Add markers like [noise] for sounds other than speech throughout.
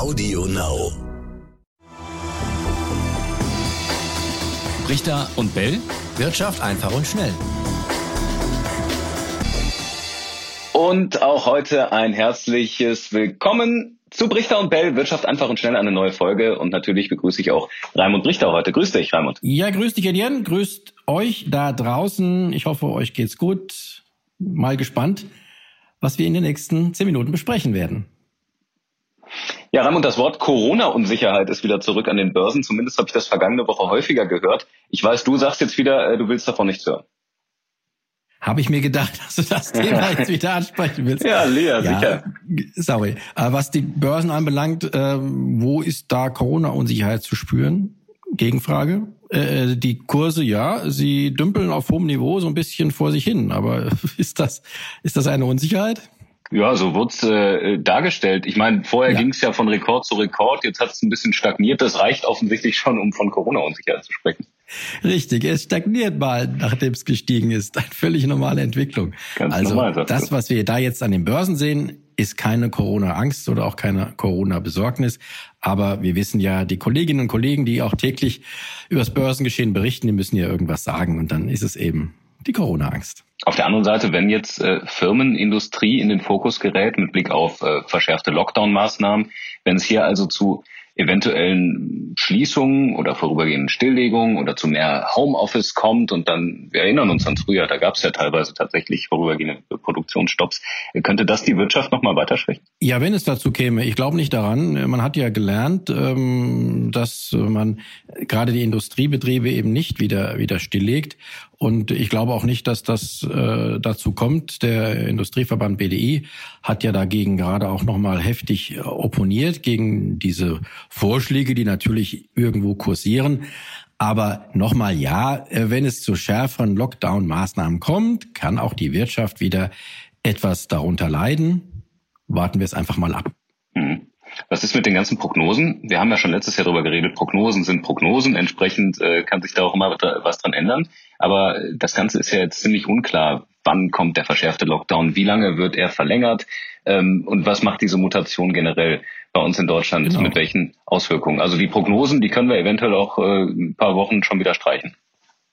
Audio Now. Richter und Bell. Wirtschaft einfach und schnell. Und auch heute ein herzliches Willkommen zu Brichter und Bell. Wirtschaft einfach und schnell eine neue Folge. Und natürlich begrüße ich auch Raimund Richter heute. Grüß dich, Raimund. Ja, grüß dich, Etienne. Grüßt euch da draußen. Ich hoffe, euch geht's gut. Mal gespannt, was wir in den nächsten zehn Minuten besprechen werden. Ja, Raimund, das Wort Corona-Unsicherheit ist wieder zurück an den Börsen. Zumindest habe ich das vergangene Woche häufiger gehört. Ich weiß, du sagst jetzt wieder, äh, du willst davon nichts hören. Habe ich mir gedacht, dass du das [laughs] Thema jetzt wieder ansprechen willst. Ja, Lea, ja, sicher. Sorry. Was die Börsen anbelangt, äh, wo ist da Corona-Unsicherheit zu spüren? Gegenfrage. Äh, die Kurse, ja, sie dümpeln auf hohem Niveau so ein bisschen vor sich hin. Aber [laughs] ist das, ist das eine Unsicherheit? Ja, so wird's äh, dargestellt. Ich meine, vorher ja. ging es ja von Rekord zu Rekord, jetzt hat es ein bisschen stagniert. Das reicht offensichtlich schon, um von Corona-Unsicherheit zu sprechen. Richtig, es stagniert mal, nachdem es gestiegen ist. Eine völlig normale Entwicklung. Ganz also normal, das, was wir da jetzt an den Börsen sehen, ist keine Corona-Angst oder auch keine Corona-Besorgnis. Aber wir wissen ja, die Kolleginnen und Kollegen, die auch täglich über das Börsengeschehen berichten, die müssen ja irgendwas sagen. Und dann ist es eben die Corona-Angst. Auf der anderen Seite, wenn jetzt äh, Firmenindustrie in den Fokus gerät mit Blick auf äh, verschärfte Lockdown-Maßnahmen, wenn es hier also zu eventuellen Schließungen oder vorübergehenden Stilllegungen oder zu mehr Homeoffice kommt und dann, wir erinnern uns an früher, da gab es ja teilweise tatsächlich vorübergehende Produktionsstopps, könnte das die Wirtschaft nochmal weiter schwächen? Ja, wenn es dazu käme. Ich glaube nicht daran. Man hat ja gelernt, ähm, dass man gerade die Industriebetriebe eben nicht wieder, wieder stilllegt. Und ich glaube auch nicht, dass das äh, dazu kommt. Der Industrieverband BDI hat ja dagegen gerade auch nochmal heftig opponiert gegen diese Vorschläge, die natürlich irgendwo kursieren. Aber nochmal ja, äh, wenn es zu schärferen Lockdown-Maßnahmen kommt, kann auch die Wirtschaft wieder etwas darunter leiden. Warten wir es einfach mal ab. Mhm. Was ist mit den ganzen Prognosen? Wir haben ja schon letztes Jahr darüber geredet, Prognosen sind Prognosen, entsprechend äh, kann sich da auch immer was dran ändern. Aber das Ganze ist ja jetzt ziemlich unklar. Wann kommt der verschärfte Lockdown? Wie lange wird er verlängert? Ähm, und was macht diese Mutation generell bei uns in Deutschland? Genau. Mit welchen Auswirkungen? Also die Prognosen, die können wir eventuell auch äh, ein paar Wochen schon wieder streichen.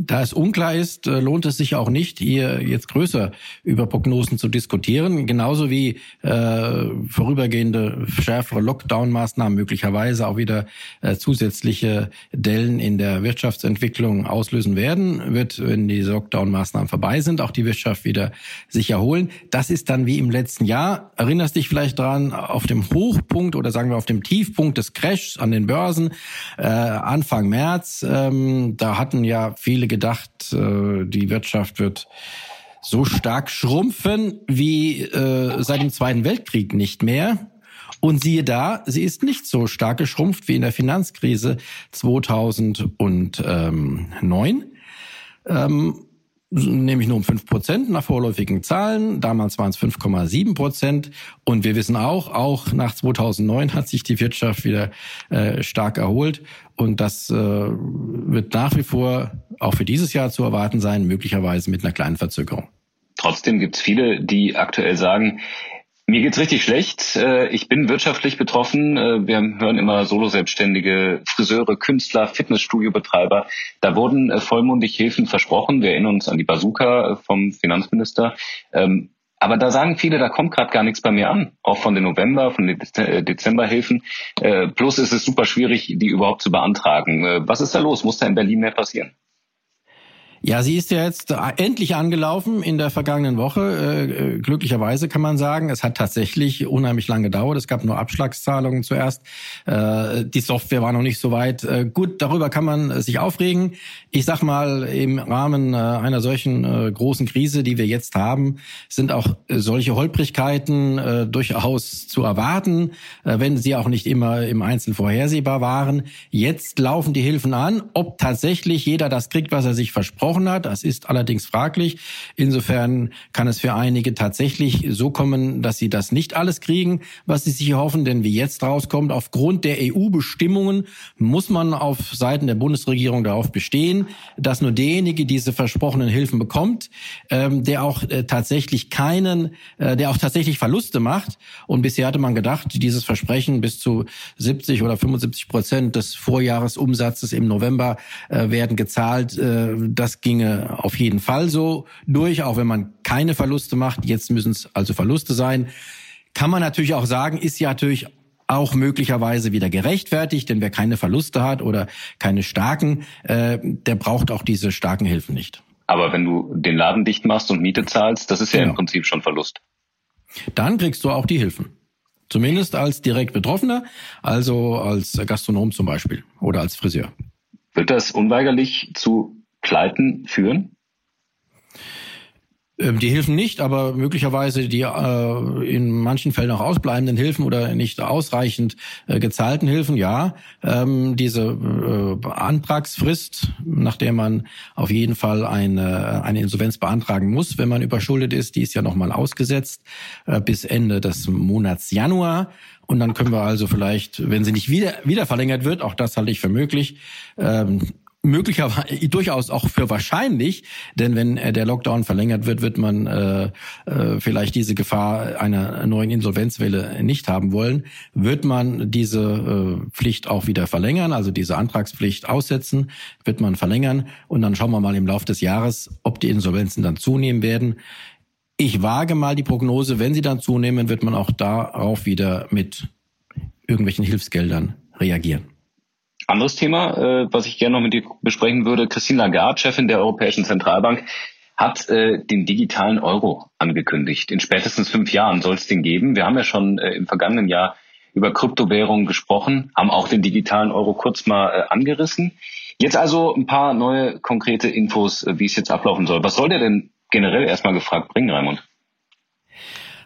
Da es unklar ist, äh, lohnt es sich auch nicht, hier jetzt größer über Prognosen zu diskutieren. Genauso wie äh, vorübergehende schärfere Lockdown-Maßnahmen möglicherweise auch wieder äh, zusätzliche Dellen in der Wirtschaftsentwicklung auslösen werden, wird, wenn diese Lockdown-Maßnahmen vorbei sind, auch die Wirtschaft wieder sich erholen. Das ist dann wie im letzten Jahr. Erinnerst dich vielleicht dran, auf dem Hochpunkt oder sagen wir auf dem Tiefpunkt des Crashs an den Börsen äh, Anfang März. Ähm, da hatten ja viele gedacht, äh, die Wirtschaft wird so stark schrumpfen wie äh, seit dem Zweiten Weltkrieg nicht mehr. Und siehe da, sie ist nicht so stark geschrumpft wie in der Finanzkrise 2009. Ähm, nämlich nur um fünf Prozent nach vorläufigen Zahlen. Damals waren es 5,7 Prozent. Und wir wissen auch, auch nach 2009 hat sich die Wirtschaft wieder äh, stark erholt. Und das äh, wird nach wie vor auch für dieses Jahr zu erwarten sein, möglicherweise mit einer kleinen Verzögerung. Trotzdem gibt es viele, die aktuell sagen, mir geht's richtig schlecht. Äh, ich bin wirtschaftlich betroffen. Äh, wir hören immer Solo-Selbstständige, Friseure, Künstler, Fitnessstudio-Betreiber. Da wurden äh, vollmundig Hilfen versprochen. Wir erinnern uns an die Bazooka vom Finanzminister. Ähm, aber da sagen viele, da kommt gerade gar nichts bei mir an. Auch von den November, von den Dezemberhilfen. Plus ist es super schwierig, die überhaupt zu beantragen. Was ist da los? Muss da in Berlin mehr passieren? Ja, sie ist ja jetzt endlich angelaufen in der vergangenen Woche. Äh, äh, glücklicherweise kann man sagen, es hat tatsächlich unheimlich lange gedauert. Es gab nur Abschlagszahlungen zuerst. Äh, die Software war noch nicht so weit. Gut, darüber kann man sich aufregen. Ich sag mal, im Rahmen einer solchen großen Krise, die wir jetzt haben, sind auch solche Holprigkeiten durchaus zu erwarten, wenn sie auch nicht immer im Einzelnen vorhersehbar waren. Jetzt laufen die Hilfen an. Ob tatsächlich jeder das kriegt, was er sich versprochen versprochen hat. Das ist allerdings fraglich. Insofern kann es für einige tatsächlich so kommen, dass sie das nicht alles kriegen, was sie sich hoffen. Denn wie jetzt rauskommt, aufgrund der EU-Bestimmungen muss man auf Seiten der Bundesregierung darauf bestehen, dass nur derjenige diese versprochenen Hilfen bekommt, ähm, der auch äh, tatsächlich keinen, äh, der auch tatsächlich Verluste macht. Und bisher hatte man gedacht, dieses Versprechen bis zu 70 oder 75 Prozent des Vorjahresumsatzes im November äh, werden gezahlt. Äh, das ginge auf jeden Fall so durch, auch wenn man keine Verluste macht. Jetzt müssen es also Verluste sein. Kann man natürlich auch sagen, ist ja natürlich auch möglicherweise wieder gerechtfertigt, denn wer keine Verluste hat oder keine starken, äh, der braucht auch diese starken Hilfen nicht. Aber wenn du den Laden dicht machst und Miete zahlst, das ist ja genau. im Prinzip schon Verlust. Dann kriegst du auch die Hilfen. Zumindest als direkt Betroffener, also als Gastronom zum Beispiel oder als Friseur. Wird das unweigerlich zu Pleiten führen? Ähm, die Hilfen nicht, aber möglicherweise die äh, in manchen Fällen auch ausbleibenden Hilfen oder nicht ausreichend äh, gezahlten Hilfen, ja. Ähm, diese äh, Antragsfrist, nach der man auf jeden Fall eine, eine Insolvenz beantragen muss, wenn man überschuldet ist, die ist ja nochmal ausgesetzt äh, bis Ende des Monats Januar. Und dann können wir also vielleicht, wenn sie nicht wieder, wieder verlängert wird, auch das halte ich für möglich, ähm, möglicherweise durchaus auch für wahrscheinlich, denn wenn äh, der Lockdown verlängert wird, wird man äh, äh, vielleicht diese Gefahr einer neuen Insolvenzwelle nicht haben wollen, wird man diese äh, Pflicht auch wieder verlängern, also diese Antragspflicht aussetzen, wird man verlängern und dann schauen wir mal im Laufe des Jahres, ob die Insolvenzen dann zunehmen werden. Ich wage mal die Prognose, wenn sie dann zunehmen, wird man auch darauf wieder mit irgendwelchen Hilfsgeldern reagieren. Anderes Thema, äh, was ich gerne noch mit dir besprechen würde, Christine Lagarde, Chefin der Europäischen Zentralbank, hat äh, den digitalen Euro angekündigt. In spätestens fünf Jahren soll es den geben. Wir haben ja schon äh, im vergangenen Jahr über Kryptowährungen gesprochen, haben auch den digitalen Euro kurz mal äh, angerissen. Jetzt also ein paar neue konkrete Infos, äh, wie es jetzt ablaufen soll. Was soll der denn generell erstmal gefragt bringen, Raimund?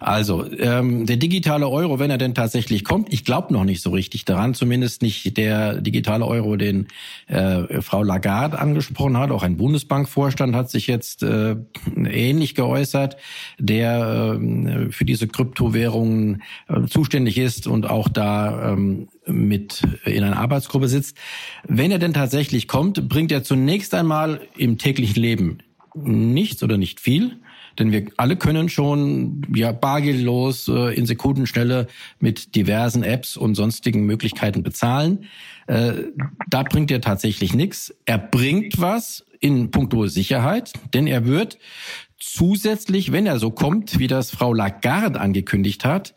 Also, ähm, der digitale Euro, wenn er denn tatsächlich kommt, ich glaube noch nicht so richtig daran, zumindest nicht der digitale Euro, den äh, Frau Lagarde angesprochen hat. Auch ein Bundesbankvorstand hat sich jetzt äh, ähnlich geäußert, der äh, für diese Kryptowährungen äh, zuständig ist und auch da ähm, mit in einer Arbeitsgruppe sitzt. Wenn er denn tatsächlich kommt, bringt er zunächst einmal im täglichen Leben nichts oder nicht viel. Denn wir alle können schon ja bargeldlos äh, in Sekundenschnelle mit diversen Apps und sonstigen Möglichkeiten bezahlen. Äh, da bringt er tatsächlich nichts. Er bringt was in puncto Sicherheit, denn er wird zusätzlich, wenn er so kommt, wie das Frau Lagarde angekündigt hat,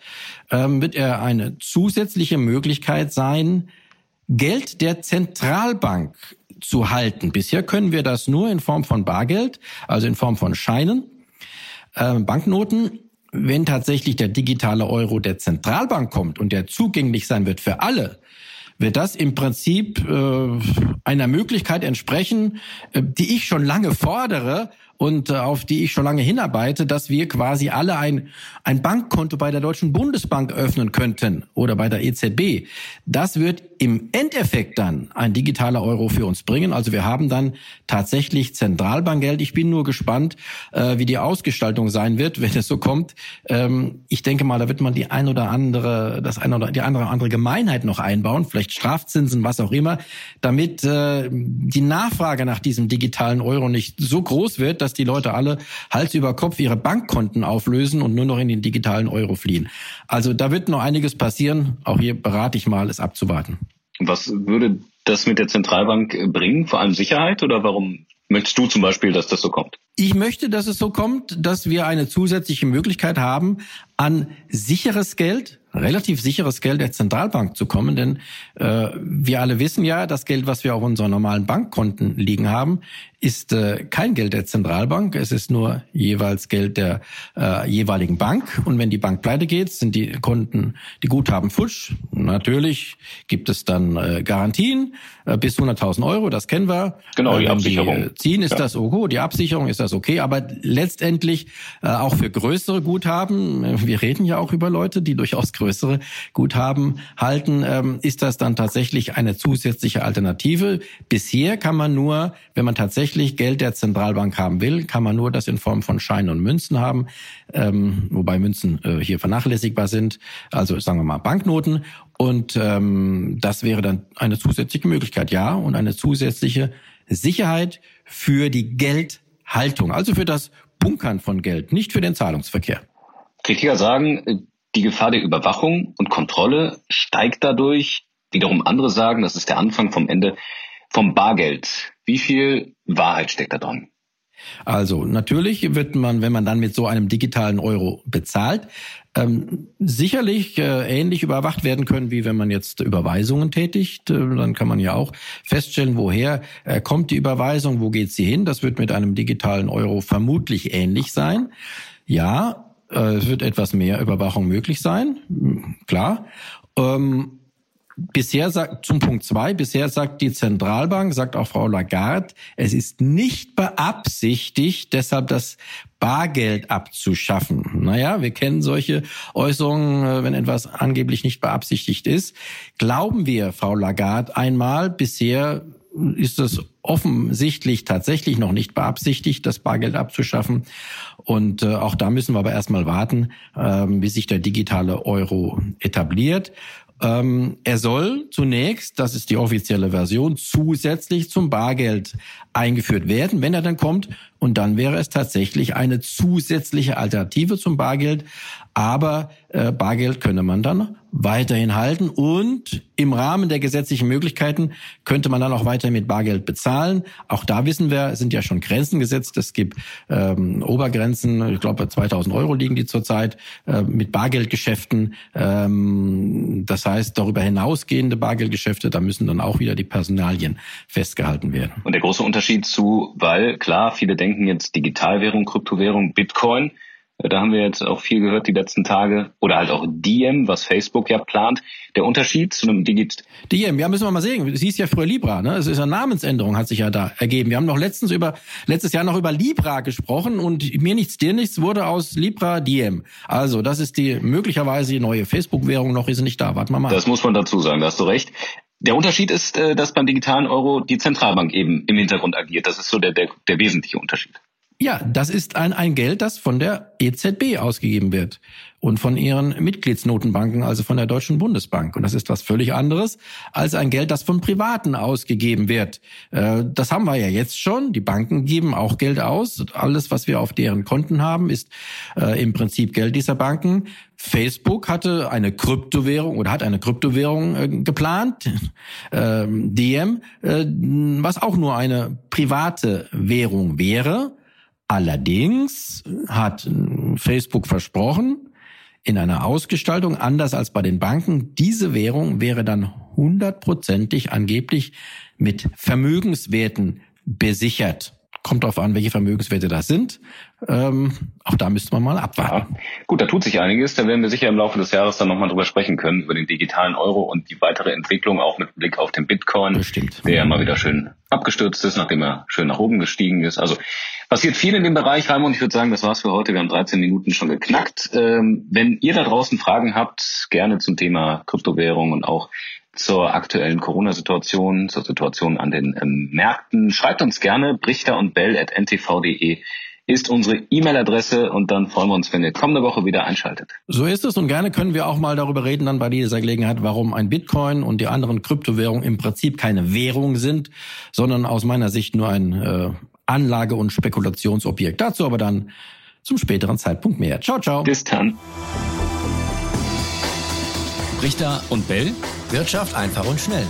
ähm, wird er eine zusätzliche Möglichkeit sein, Geld der Zentralbank zu halten. Bisher können wir das nur in Form von Bargeld, also in Form von Scheinen äh, Banknoten. Wenn tatsächlich der digitale Euro der Zentralbank kommt und der zugänglich sein wird für alle, wird das im Prinzip äh, einer Möglichkeit entsprechen, äh, die ich schon lange fordere, und äh, auf die ich schon lange hinarbeite, dass wir quasi alle ein, ein Bankkonto bei der Deutschen Bundesbank öffnen könnten oder bei der EZB. Das wird im Endeffekt dann ein digitaler Euro für uns bringen. Also wir haben dann tatsächlich Zentralbankgeld. Ich bin nur gespannt, äh, wie die Ausgestaltung sein wird, wenn es so kommt. Ähm, ich denke mal, da wird man die ein oder andere, das eine oder die andere andere Gemeinheit noch einbauen, vielleicht Strafzinsen, was auch immer, damit äh, die Nachfrage nach diesem digitalen Euro nicht so groß wird, dass die Leute alle Hals über Kopf ihre Bankkonten auflösen und nur noch in den digitalen Euro fliehen. Also da wird noch einiges passieren. Auch hier berate ich mal, es abzuwarten. Was würde das mit der Zentralbank bringen? Vor allem Sicherheit oder warum möchtest du zum Beispiel, dass das so kommt? Ich möchte, dass es so kommt, dass wir eine zusätzliche Möglichkeit haben, an sicheres Geld, relativ sicheres Geld der Zentralbank zu kommen. Denn äh, wir alle wissen ja, das Geld, was wir auf unseren normalen Bankkonten liegen haben, ist äh, kein Geld der Zentralbank. Es ist nur jeweils Geld der äh, jeweiligen Bank. Und wenn die Bank pleite geht, sind die Konten, die Guthaben futsch. Natürlich gibt es dann äh, Garantien äh, bis 100.000 Euro. Das kennen wir. Genau, die äh, Absicherung. Die, ziehen ist ja. das, oh gut, die Absicherung ist das das okay. Aber letztendlich äh, auch für größere Guthaben, äh, wir reden ja auch über Leute, die durchaus größere Guthaben halten, ähm, ist das dann tatsächlich eine zusätzliche Alternative. Bisher kann man nur, wenn man tatsächlich Geld der Zentralbank haben will, kann man nur das in Form von Scheinen und Münzen haben, ähm, wobei Münzen äh, hier vernachlässigbar sind. Also sagen wir mal Banknoten. Und ähm, das wäre dann eine zusätzliche Möglichkeit, ja, und eine zusätzliche Sicherheit für die Geldhaltung, also für das Bunkern von Geld, nicht für den Zahlungsverkehr. Kritiker sagen, die Gefahr der Überwachung und Kontrolle steigt dadurch. Wiederum andere sagen, das ist der Anfang vom Ende vom Bargeld. Wie viel Wahrheit steckt da dran? Also natürlich wird man, wenn man dann mit so einem digitalen Euro bezahlt, ähm, sicherlich äh, ähnlich überwacht werden können, wie wenn man jetzt Überweisungen tätigt. Äh, dann kann man ja auch feststellen, woher äh, kommt die Überweisung, wo geht sie hin. Das wird mit einem digitalen Euro vermutlich ähnlich sein. Ja, äh, es wird etwas mehr Überwachung möglich sein, klar. Ähm, Bisher sagt, zum Punkt zwei, bisher sagt die Zentralbank, sagt auch Frau Lagarde, es ist nicht beabsichtigt, deshalb das Bargeld abzuschaffen. Naja, wir kennen solche Äußerungen, äh, wenn etwas angeblich nicht beabsichtigt ist. Glauben wir, Frau Lagarde, einmal, bisher ist es offensichtlich tatsächlich noch nicht beabsichtigt, das Bargeld abzuschaffen. Und äh, auch da müssen wir aber erstmal warten, äh, wie sich der digitale Euro etabliert. Ähm, er soll zunächst, das ist die offizielle Version, zusätzlich zum Bargeld eingeführt werden, wenn er dann kommt. Und dann wäre es tatsächlich eine zusätzliche Alternative zum Bargeld. Aber äh, Bargeld könne man dann weiterhin halten und im Rahmen der gesetzlichen Möglichkeiten könnte man dann auch weiter mit Bargeld bezahlen. Auch da wissen wir, sind ja schon Grenzen gesetzt. Es gibt ähm, Obergrenzen, ich glaube 2000 Euro liegen die zurzeit äh, mit Bargeldgeschäften. Ähm, das heißt, darüber hinausgehende Bargeldgeschäfte, da müssen dann auch wieder die Personalien festgehalten werden. Und der große Unterschied zu, weil klar, viele denken jetzt Digitalwährung, Kryptowährung, Bitcoin. Da haben wir jetzt auch viel gehört die letzten Tage. Oder halt auch Diem, was Facebook ja plant. Der Unterschied zu einem Digit... Diem, ja, müssen wir mal sehen. Es hieß ja früher Libra, ne? Es ist eine Namensänderung, hat sich ja da ergeben. Wir haben noch letztens über, letztes Jahr noch über Libra gesprochen und mir nichts, dir nichts wurde aus Libra Diem. Also, das ist die möglicherweise die neue Facebook-Währung. Noch ist sie nicht da. Warten wir mal. Das muss man dazu sagen, da hast du recht. Der Unterschied ist, äh, dass beim digitalen Euro die Zentralbank eben im Hintergrund agiert. Das ist so der, der, der wesentliche Unterschied. Ja, das ist ein, ein Geld, das von der EZB ausgegeben wird und von ihren Mitgliedsnotenbanken, also von der Deutschen Bundesbank. Und das ist was völlig anderes als ein Geld, das von Privaten ausgegeben wird. Äh, das haben wir ja jetzt schon. Die Banken geben auch Geld aus. Alles, was wir auf deren Konten haben, ist äh, im Prinzip Geld dieser Banken. Facebook hatte eine Kryptowährung oder hat eine Kryptowährung äh, geplant, [laughs] ähm, DM, was auch nur eine private Währung wäre. Allerdings hat Facebook versprochen, in einer Ausgestaltung, anders als bei den Banken, diese Währung wäre dann hundertprozentig angeblich mit Vermögenswerten besichert. Kommt darauf an, welche Vermögenswerte das sind. Ähm, auch da müsste man mal abwarten. Ja. Gut, da tut sich einiges. Da werden wir sicher im Laufe des Jahres dann nochmal drüber sprechen können, über den digitalen Euro und die weitere Entwicklung, auch mit Blick auf den Bitcoin, Bestimmt. der ja mal wieder schön abgestürzt ist, nachdem er schön nach oben gestiegen ist. Also passiert viel in dem Bereich, Raimund. Ich würde sagen, das war's für heute. Wir haben 13 Minuten schon geknackt. Ähm, wenn ihr da draußen Fragen habt, gerne zum Thema Kryptowährung und auch zur aktuellen Corona-Situation, zur Situation an den ähm, Märkten. Schreibt uns gerne brichter und bell at ntv.de ist unsere E-Mail-Adresse und dann freuen wir uns, wenn ihr kommende Woche wieder einschaltet. So ist es und gerne können wir auch mal darüber reden dann bei dieser Gelegenheit, warum ein Bitcoin und die anderen Kryptowährungen im Prinzip keine Währung sind, sondern aus meiner Sicht nur ein äh, Anlage- und Spekulationsobjekt. Dazu aber dann zum späteren Zeitpunkt mehr. Ciao, ciao. Bis dann. Richter und Bell. Wirtschaft einfach und schnell.